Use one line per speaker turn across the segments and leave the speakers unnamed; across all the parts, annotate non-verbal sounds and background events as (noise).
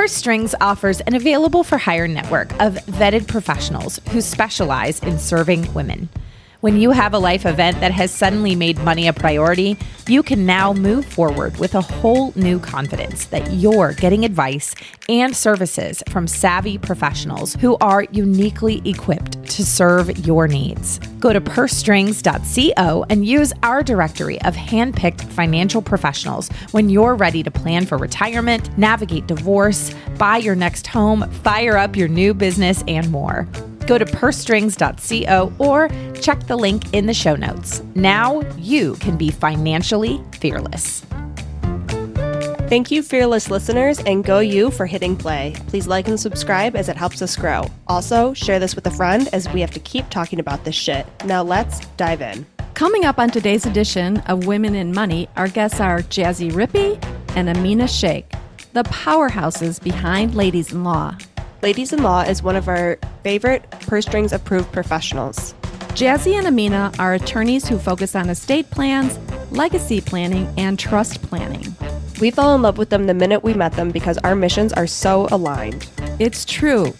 Purse Strings offers an available for hire network of vetted professionals who specialize in serving women. When you have a life event that has suddenly made money a priority, you can now move forward with a whole new confidence that you're getting advice and services from savvy professionals who are uniquely equipped to serve your needs. Go to pursestrings.co and use our directory of handpicked financial professionals when you're ready to plan for retirement, navigate divorce, buy your next home, fire up your new business, and more. Go to pursestrings.co or check the link in the show notes. Now you can be financially fearless.
Thank you, fearless listeners, and go you for hitting play. Please like and subscribe as it helps us grow. Also, share this with a friend as we have to keep talking about this shit. Now let's dive in.
Coming up on today's edition of Women in Money, our guests are Jazzy Rippy and Ameena Sheikh, the powerhouses behind Ladies in Law.
Ladies in Law is one of our favorite purse strings approved professionals.
Jazzy and Ameena are attorneys who focus on estate plans, legacy planning, and trust planning.
We fell in love with them the minute we met them because our missions are so aligned.
It's true.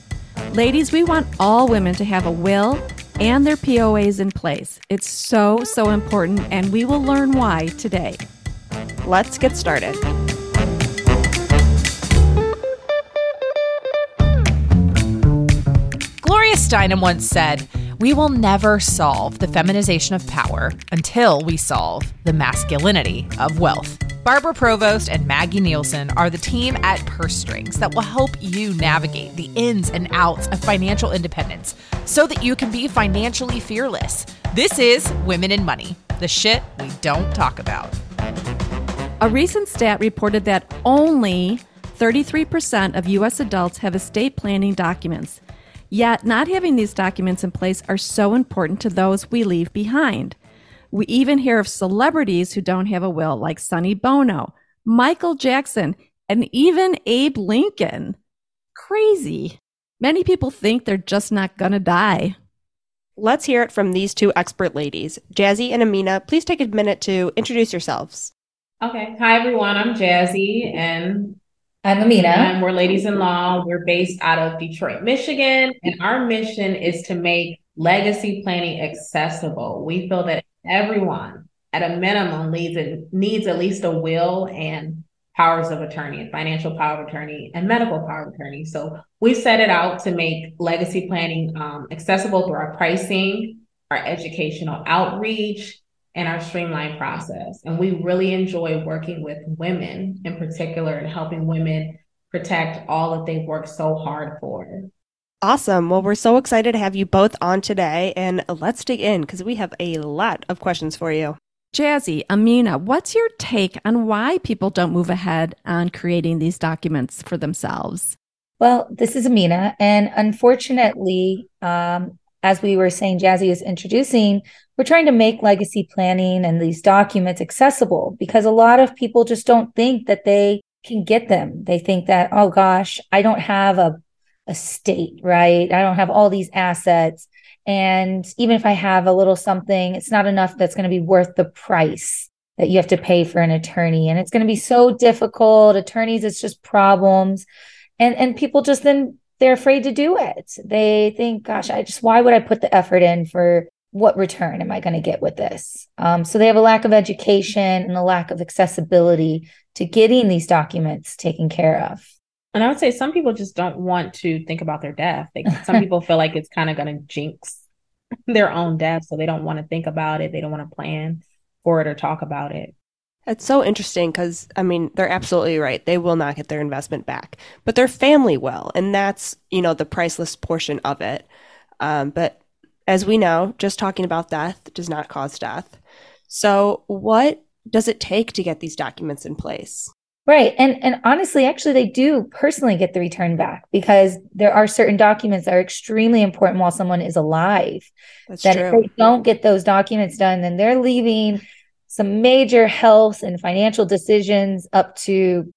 Ladies, we want all women to have a will and their POAs in place. It's so, so important, and we will learn why today.
Let's get started.
Steinem once said, We will never solve the feminization of power until we solve the masculinity of wealth. Barbara Provost and Maggie Nielsen are the team at Purse Strings that will help you navigate the ins and outs of financial independence so that you can be financially fearless. This is Women in Money, the shit we don't talk about.
A recent stat reported that only 33% of U.S. adults have estate planning documents. Yet, not having these documents in place are so important to those we leave behind. We even hear of celebrities who don't have a will, like Sonny Bono, Michael Jackson, and even Abe Lincoln. Crazy. Many people think they're just not going to die.
Let's hear it from these two expert ladies. Jazzy and Ameena, please take a minute to introduce yourselves.
Okay. Hi, everyone. I'm Jazzy, and
I'm Ameena.
And we're ladies in law. We're based out of Detroit, Michigan. And our mission is to make legacy planning accessible. We feel that everyone, at a minimum, needs, a, needs at least a will and powers of attorney, and financial power of attorney, and medical power of attorney. So we set it out to make legacy planning um, accessible through our pricing, our educational outreach, and our streamlined process. And we really enjoy working with women in particular and helping women protect all that they've worked so hard for.
Awesome. Well, we're so excited to have you both on today. And let's dig in because we have a lot of questions for you.
Jazzy, Ameena, what's your take on why people don't move ahead on creating these documents for themselves?
Well, this is Ameena. And unfortunately, um, as we were saying, Jazzy is introducing, we're trying to make legacy planning and these documents accessible because a lot of people just don't think that they can get them. They think that, oh gosh, I don't have a, a state, right? I don't have all these assets. And even if I have a little something, it's not enough that's going to be worth the price that you have to pay for an attorney. And it's going to be so difficult. Attorneys, it's just problems. And, and people just then they're afraid to do it. They think, gosh, I just, why would I put the effort in for what return am I going to get with this? Um, so they have a lack of education and a lack of accessibility to getting these documents taken care of.
And I would say some people just don't want to think about their death. They, some (laughs) people feel like it's kind of going to jinx their own death. So they don't want to think about it. They don't want to plan for it or talk about it.
It's so interesting because, I mean, they're absolutely right. They will not get their investment back, but their family will. And that's, you know, the priceless portion of it. Um, but as we know, just talking about death does not cause death. So, what does it take to get these documents in place?
Right. And and honestly, actually they do personally get the return back because there are certain documents that are extremely important while someone is alive.
That's
that
true.
if they don't get those documents done, then they're leaving some major health and financial decisions up to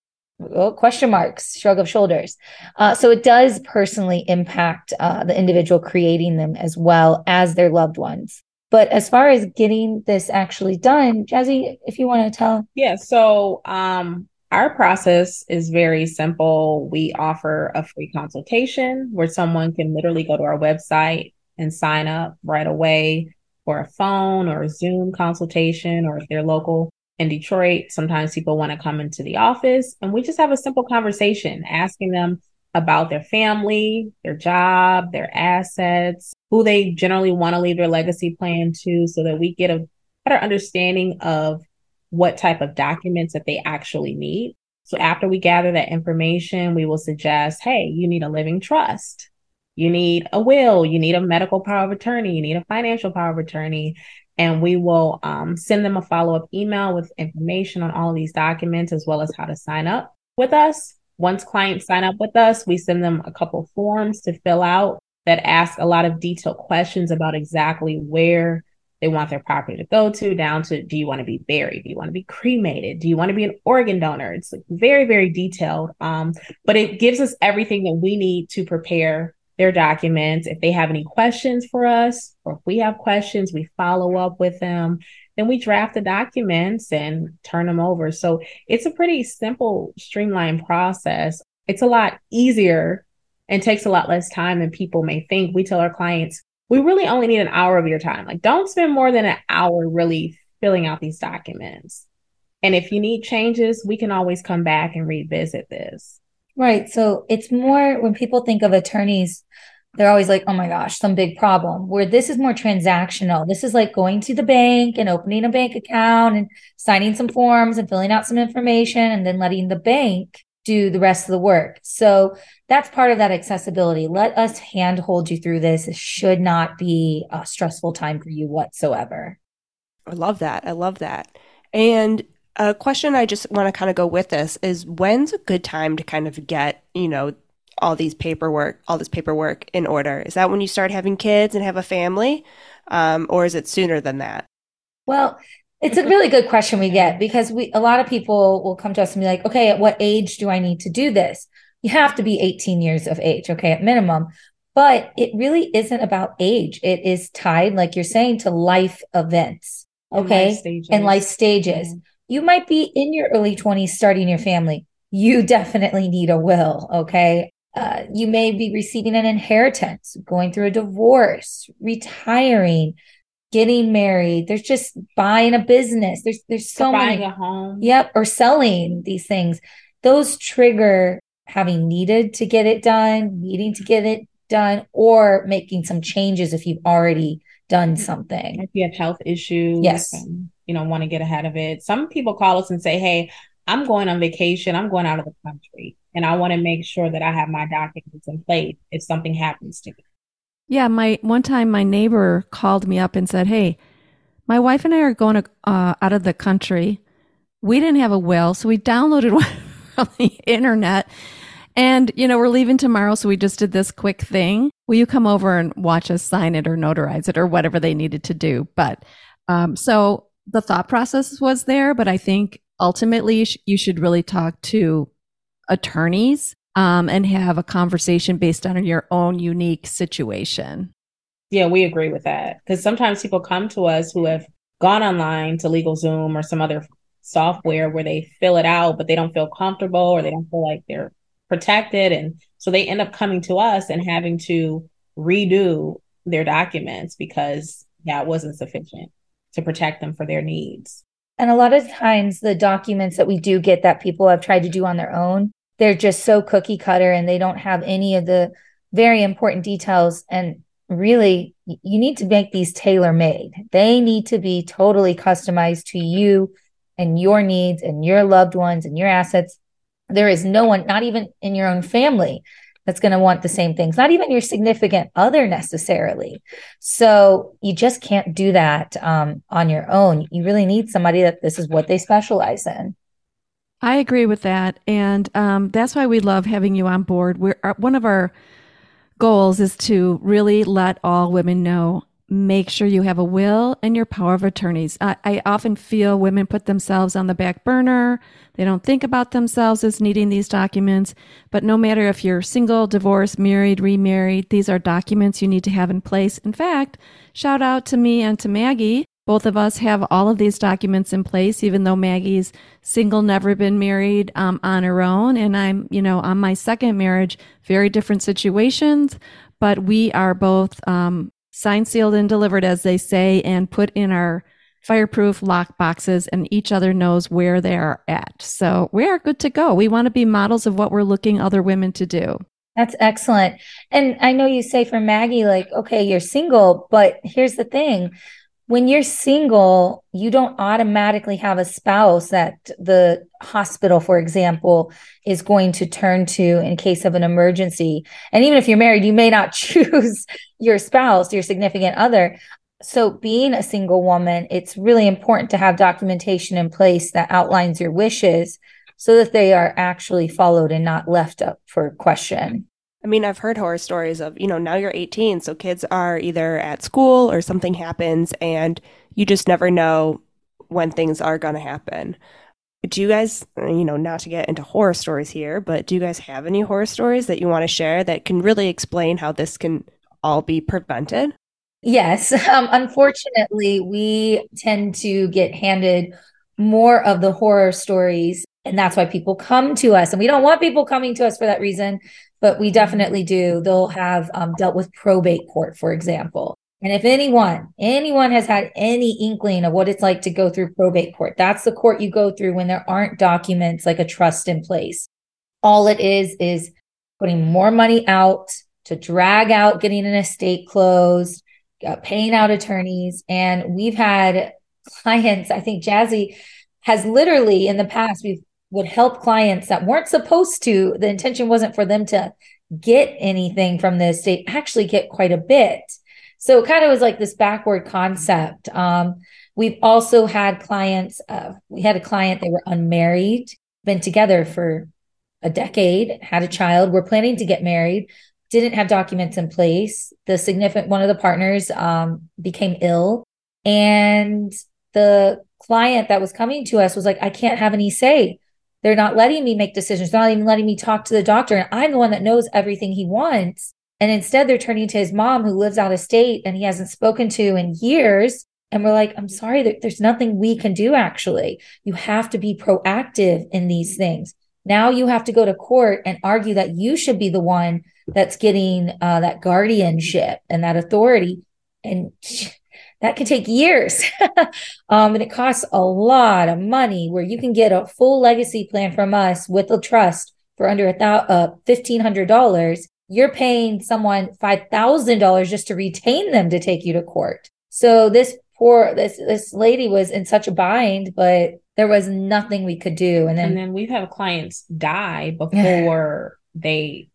well, question marks, shrug of shoulders. Uh, so it does personally impact uh, the individual creating them as well as their loved ones. But as far as getting this actually done, Jazzy, if you want to tell.
Yeah. So um, Our process is very simple. We offer a free consultation where someone can literally go to our website and sign up right away for a phone or a Zoom consultation, or if they're local in Detroit, sometimes people want to come into the office and we just have a simple conversation asking them about their family, their job, their assets, who they generally want to leave their legacy plan to, so that we get a better understanding of what type of documents that they actually need. So after we gather that information, we will suggest, hey, you need a living trust. You need a will, you need a medical power of attorney, you need a financial power of attorney. And we will um, send them a follow up email with information on all of these documents as well as how to sign up with us. Once clients sign up with us, we send them a couple forms to fill out that ask a lot of detailed questions about exactly where they want their property to go to, down to do you want to be buried? Do you want to be cremated? Do you want to be an organ donor? It's like very, very detailed. Um, but it gives us everything that we need to prepare their documents. If they have any questions for us, or if we have questions, we follow up with them. Then we draft the documents and turn them over. So it's a pretty simple, streamlined process. It's a lot easier and takes a lot less time than people may think. We tell our clients, we really only need an hour of your time. Like, don't spend more than an hour really filling out these documents. And if you need changes, we can always come back and revisit this.
Right. So it's more when people think of attorneys, they're always like, oh my gosh, some big problem. Where this is more transactional. This is like going to the bank and opening a bank account and signing some forms and filling out some information and then letting the bank do the rest of the work. So that's part of that accessibility. Let us handhold you through this. It should not be a stressful time for you whatsoever.
I love that. I love that. And a question I just want to kind of go with this is when's a good time to kind of get, you know, all these paperwork, all this paperwork in order? Is that when you start having kids and have a family? Um, or is it sooner than that?
Well, it's a really good question we get because we a lot of people will come to us and be like, okay, at what age do I need to do this? You have to be 18 years of age, okay, at minimum. But it really isn't about age. It is tied, like you're saying, to life events, okay, and life, and life stages. Mm-hmm. You might be in your early 20s starting your family. You definitely need a will, okay? Uh, you may be receiving an inheritance, going through a divorce, retiring, getting married. There's just buying a business. There's there's so
buying
many.
a home.
Yep, or selling these things. Those trigger having needed to get it done, needing to get it done, or making some changes if you've already done something.
If you have health issues,
yes,
and, you know, want to get ahead of it. Some people call us and say, "Hey, I'm going on vacation. I'm going out of the country, and I want to make sure that I have my documents in place if something happens to me."
Yeah, my one time my neighbor called me up and said, "Hey, my wife and I are going to, uh, out of the country. We didn't have a will, so we downloaded (laughs) one from the internet, and you know we're leaving tomorrow, so we just did this quick thing. Will you come over and watch us sign it or notarize it or whatever they needed to do?" But um, so the thought process was there, but I think ultimately you, should really talk to attorneys um, and have a conversation based on your own unique situation.
Yeah, we agree with that. Because sometimes people come to us who have gone online to LegalZoom or some other software where they fill it out, but they don't feel comfortable or they don't feel like they're protected. And so they end up coming to us and having to redo their documents because that wasn't sufficient to protect them for their needs.
And a lot of times, the documents that we do get that people have tried to do on their own, they're just so cookie cutter and they don't have any of the very important details and really you need to make these tailor made they need to be totally customized to you and your needs and your loved ones and your assets there is no one not even in your own family that's going to want the same things not even your significant other necessarily so you just can't do that um, on your own you really need somebody that this is what they specialize in
I agree with that, and um, that's why we love having you on board. We're uh, one of our goals is to really let all women know. Make sure you have a will and your power of attorneys. I, I often feel women put themselves on the back burner. They don't think about themselves as needing these documents. But no matter if you're single, divorced, married, remarried, these are documents you need to have in place. In fact, shout out to me and to Maggie Both of us have all of these documents in place, even though Maggie's single, never been married um, on her own. And I'm, you know, on my second marriage, very different situations, but we are both um, signed, sealed, and delivered, as they say, and put in our fireproof lock boxes, and each other knows where they are at. So we are good to go. We want to be models of what we're looking other women to do.
That's excellent. And I know you say for Maggie, like, okay, you're single, but here's the thing when you're single, you don't automatically have a spouse that the hospital, for example, is going to turn to in case of an emergency. And even if you're married, you may not (laughs) choose your spouse, your significant other. So, being a single woman, it's really important to have documentation in place that outlines your wishes so that they are actually followed and not left up for question.
I mean, I've heard horror stories of, you know, now you're 18, so kids are either at school or something happens and you just never know when things are going to happen. Do you guys, you know, not to get into horror stories here, but do you guys have any horror stories that you want to share that can really explain how this can all be prevented?
Yes. (laughs) Um, unfortunately, we tend to get handed more of the horror stories. And that's why people come to us. And we don't want people coming to us for that reason but we definitely do. They'll have um, dealt with probate court, for example. And if anyone, anyone has had any inkling of what it's like to go through probate court, that's the court you go through when there aren't documents like a trust in place. All it is is putting more money out to drag out getting an estate closed, uh, paying out attorneys. And we've had clients, I think Jazzy has literally in the past, we've would help clients that weren't supposed to. The intention wasn't for them to get anything from the estate, actually get quite a bit. So it kind of was like this backward concept. Um, we've also had clients, uh, we had a client, they were unmarried, been together for a decade, had a child, were planning to get married, didn't have documents in place. The significant one of the partners um, became ill. And the client that was coming to us was like, I can't have any say they're not letting me make decisions, they're not even letting me talk to the doctor. And I'm the one that knows everything he wants. And instead, they're turning to his mom who lives out of state and he hasn't spoken to in years. And we're like, I'm sorry, there's nothing we can do actually. You have to be proactive in these things. Now you have to go to court and argue that you should be the one that's getting uh, that guardianship and that authority. And (laughs) that can take years. (laughs) um, and it costs a lot of money where you can get a full legacy plan from us with a trust for under a thousand, uh, $1,500. You're paying someone $5,000 just to retain them to take you to court. So this poor, this, this lady was in such a bind, but there was nothing we could do. And then,
and then we've had clients die (sighs) before they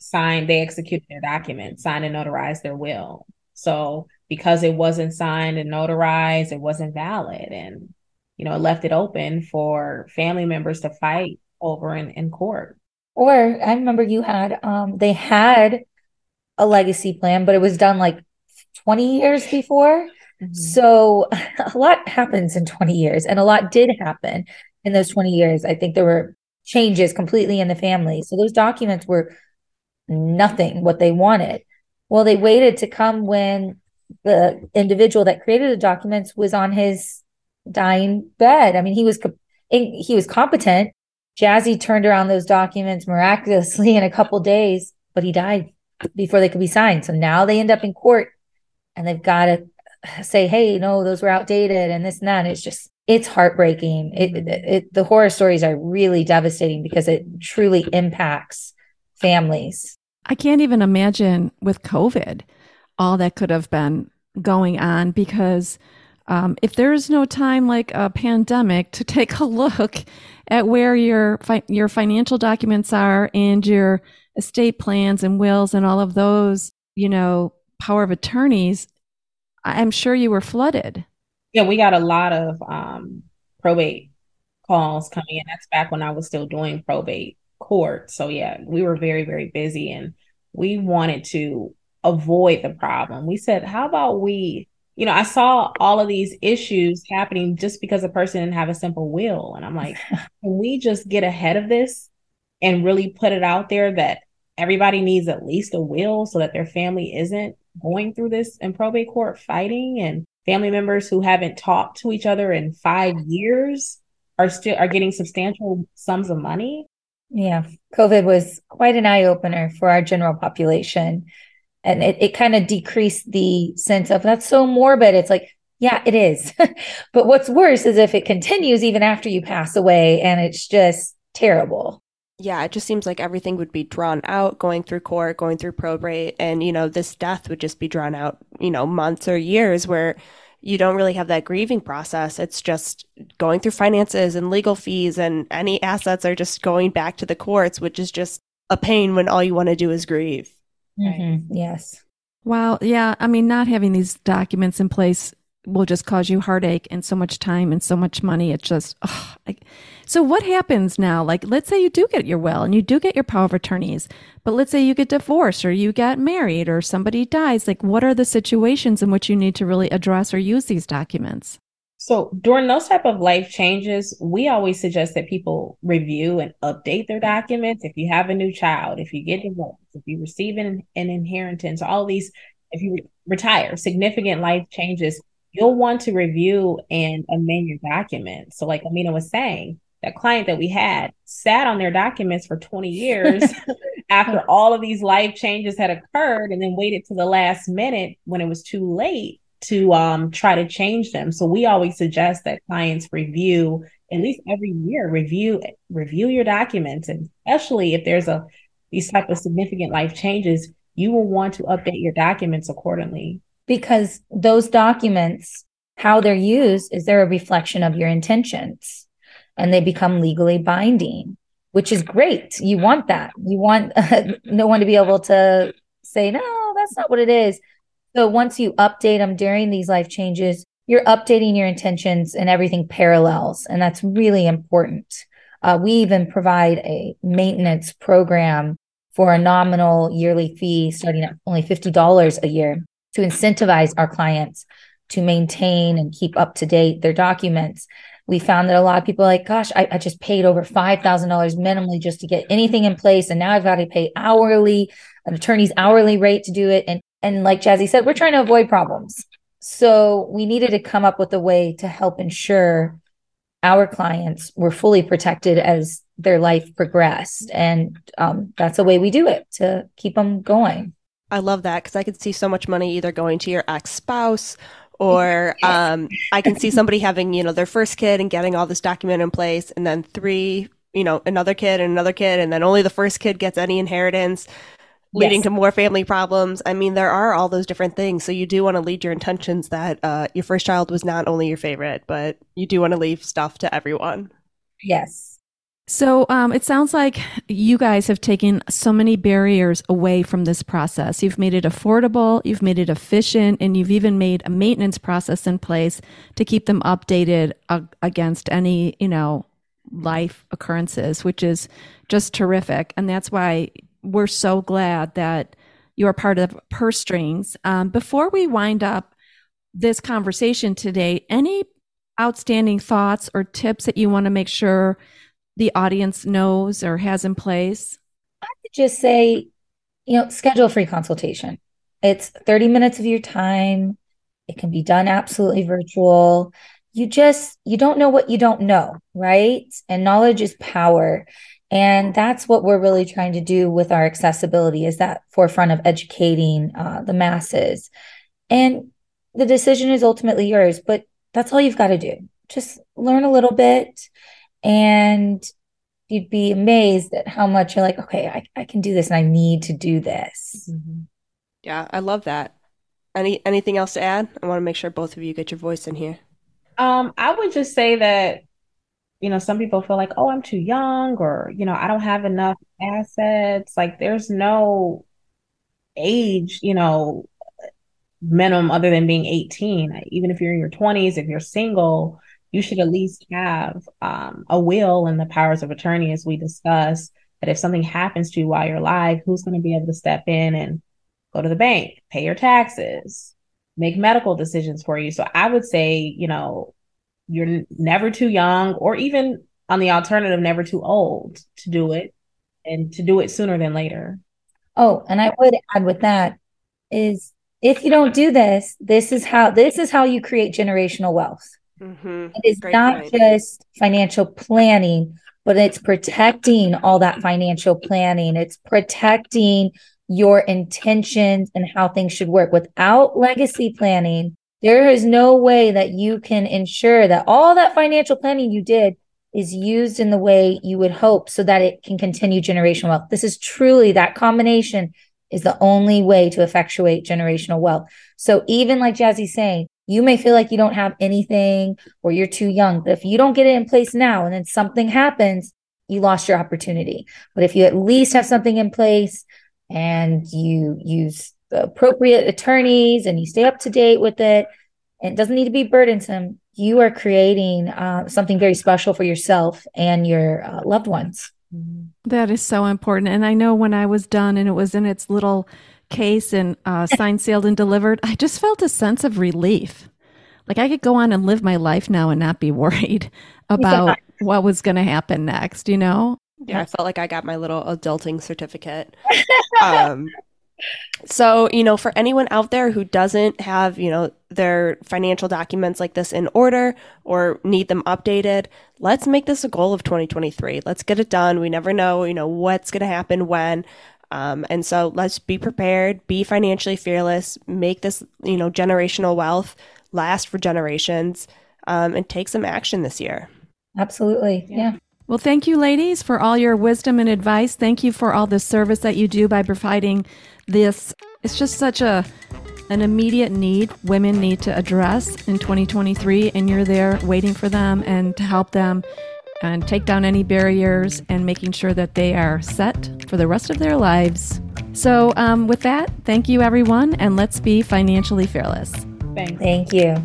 signed, they executed their document, signed and notarized their will. So because it wasn't signed and notarized, it wasn't valid. And, you know, it left it open for family members to fight over in, in court.
Or I remember you had, um, they had a legacy plan, but it was done like 20 years before. Mm-hmm. So (laughs) a lot happens in 20 years, and a lot did happen in those 20 years. I think there were changes completely in the family. So those documents were nothing what they wanted. Well, they waited to come when the individual that created the documents was on his dying bed. I mean, he was he was competent. Jazzy turned around those documents miraculously in a couple days, but he died before they could be signed. So now they end up in court and they've got to say, "Hey, no, those were outdated," and this and that. It's just it's heartbreaking. It, it, it, the horror stories are really devastating because it truly impacts families.
I can't even imagine with COVID all that could have been going on because um, if there is no time like a pandemic to (laughs) take a look at where your fi- your financial documents are and your estate plans and wills and all of those, you know, power of attorneys, I'm sure you were flooded.
Yeah, we got a lot of um, probate calls coming in. That's back when I was still doing probate court. So yeah, we were very very busy and we wanted to avoid the problem. We said, how about we, you know, I saw all of these issues happening just because a person didn't have a simple will. And I'm like, (laughs) can we just get ahead of this and really put it out there that everybody needs at least a will so that their family isn't going through this in probate court fighting? And family members who haven't talked to each other in five years are still are getting substantial sums of money.
Yeah. COVID was quite an eye opener for our general population. And it, it kind of decreased the sense of that's so morbid. It's like, yeah, it is. (laughs) but what's worse is if it continues even after you pass away and it's just terrible.
Yeah, it just seems like everything would be drawn out, going through court, going through probate, and you know, this death would just be drawn out, you know, months or years where you don't really have that grieving process. It's just going through finances and legal fees, and any assets are just going back to the courts, which is just a pain when all you want to do is grieve.
Mm-hmm. Yes.
Wow. Yeah. I mean, not having these documents in place will just cause you heartache and so much time and so much money. It's just, oh, like, so what happens now? Like, let's say you do get your will and you do get your power of attorneys, but let's say you get divorced or you get married or somebody dies. Like, what are the situations in which you need to really address or use these documents?
So during those type of life changes, we always suggest that people review and update their documents. If you have a new child, if you get divorced, if you receive an, an inheritance, all these, if you retire, significant life changes, you'll want to review and amend your documents. So, like Ameena was saying, that client that we had sat on their documents for 20 years (laughs) after all of these life changes had occurred and then waited to the last minute when it was too late to um, try to change them. So we always suggest that clients review at least every year, review review your documents, and especially if there's a these type of significant life changes, you will want to update your documents accordingly
because those documents, how they're used, is they're a reflection of your intentions and they become legally binding, which is great. You want that. You want uh, (laughs) no one to be able to say, no, that's not what it is. So once you update them during these life changes, you're updating your intentions and everything parallels. And that's really important. Uh, we even provide a maintenance program for a nominal yearly fee starting at only $50 a year to incentivize our clients to maintain and keep up to date their documents. We found that a lot of people like, gosh, I, I just paid over $5,000 minimally just to get anything in place. And now I've got to pay hourly, an attorney's hourly rate to do it. And, and like Jazzy said, we're trying to avoid problems. So we needed to come up with a way to help ensure our clients were fully protected as their life progressed. And um, that's the way we do it to keep them going.
I love that because I could see so much money either going to your ex spouse or um, I can see somebody having, you know, their first kid and getting all this document in place, and then three, you know, another kid and another kid, and then only the first kid gets any inheritance, leading yes. to more family problems. I mean, there are all those different things. So you do want to lead your intentions that uh, your first child was not only your favorite, but you do want to leave stuff to everyone.
Yes.
So um, it sounds like you guys have taken so many barriers away from this process. You've made it affordable, you've made it efficient, and you've even made a maintenance process in place to keep them updated uh, against any, you know, life occurrences, which is just terrific. And that's why we're so glad that you're part of Purse Strings. Um, before we wind up this conversation today, any outstanding thoughts or tips that you want to make sure the audience knows or has in place?
I would just say, you know, schedule a free consultation. It's 30 minutes of your time. It can be done absolutely virtual. You just you don't know what you don't know, right? And knowledge is power. And that's what we're really trying to do with our accessibility is that forefront of educating uh, the masses. And the decision is ultimately yours, but that's all you've got to do. Just learn a little bit and you'd be amazed at how much you're like, okay, I, I can do this and I need to do this.
Mm-hmm. Yeah, I love that. Any anything else to add? I want to make sure both of you get your voice in here.
Um, I would just say that, you know, some people feel like, oh, I'm too young, or you know, I don't have enough assets. Like, there's no age, you know, minimum other than being 18. Even if you're in your 20s, if you're single, you should at least have um, a will and the powers of attorney, as we discussed, that if something happens to you while you're alive, who's going to be able to step in and go to the bank, pay your taxes, make medical decisions for you? So I would say, you know, you're never too young, or even on the alternative, never too old to do it and to do it sooner than later.
Oh, and I would add with that is if you don't do this, this is how this is how you create generational wealth. Mm-hmm. It is Great not point. just financial planning, but it's protecting all that financial planning. It's protecting your intentions and how things should work. Without legacy planning, there is no way that you can ensure that all that financial planning you did is used in the way you would hope so that it can continue generational wealth. This is truly that combination is the only way to effectuate generational wealth. So even like Jazzy's saying, you may feel like you don't have anything or you're too young, but if you don't get it in place now and then something happens, you lost your opportunity. But if you at least have something in place and you use appropriate attorneys and you stay up to date with it, it doesn't need to be burdensome. You are creating uh, something very special for yourself and your uh, loved ones.
That is so important. And I know when I was done and it was in its little case and uh, signed, sealed, and delivered, I just felt a sense of relief. Like I could go on and live my life now and not be (laughs) worried about yeah. what was going to happen next, you know?
Yeah, I felt like I got my little adulting certificate. (laughs) um, so, you know, for anyone out there who doesn't have, you know, their financial documents like this in order or need them updated, let's make this a goal of 2023. Let's get it done. We never know, you know, what's going to happen when. Um, and so let's be prepared, be financially fearless, make this, you know, generational wealth last for generations, um, and take some action this year.
Absolutely. Yeah. yeah.
Well, thank you, ladies, for all your wisdom and advice. Thank you for all the service that you do by providing this. It's just such a an immediate need women need to address in 2023, and you're there waiting for them and to help them and take down any barriers and making sure that they are set for the rest of their lives. So, um, with that, thank you, everyone, and let's be financially fearless.
Thanks. Thank you.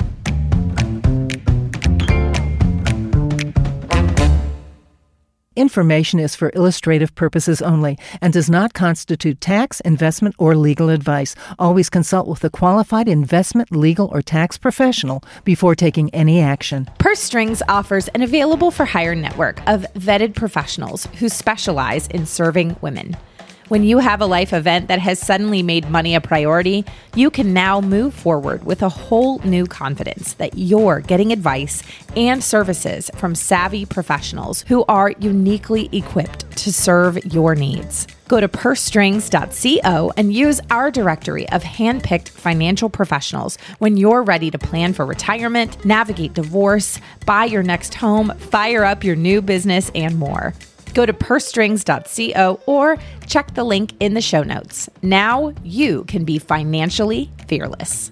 Information is for illustrative purposes only and does not constitute tax, investment, or legal advice. Always consult with a qualified investment, legal, or tax professional before taking any action.
Purse Strings offers an available for hire network of vetted professionals who specialize in serving women. When you have a life event that has suddenly made money a priority, you can now move forward with a whole new confidence that you're getting advice and services from savvy professionals who are uniquely equipped to serve your needs. Go to pursestrings.co and use our directory of handpicked financial professionals when you're ready to plan for retirement, navigate divorce, buy your next home, fire up your new business, and more. Go to pursestrings.co or check the link in the show notes. Now you can be financially fearless.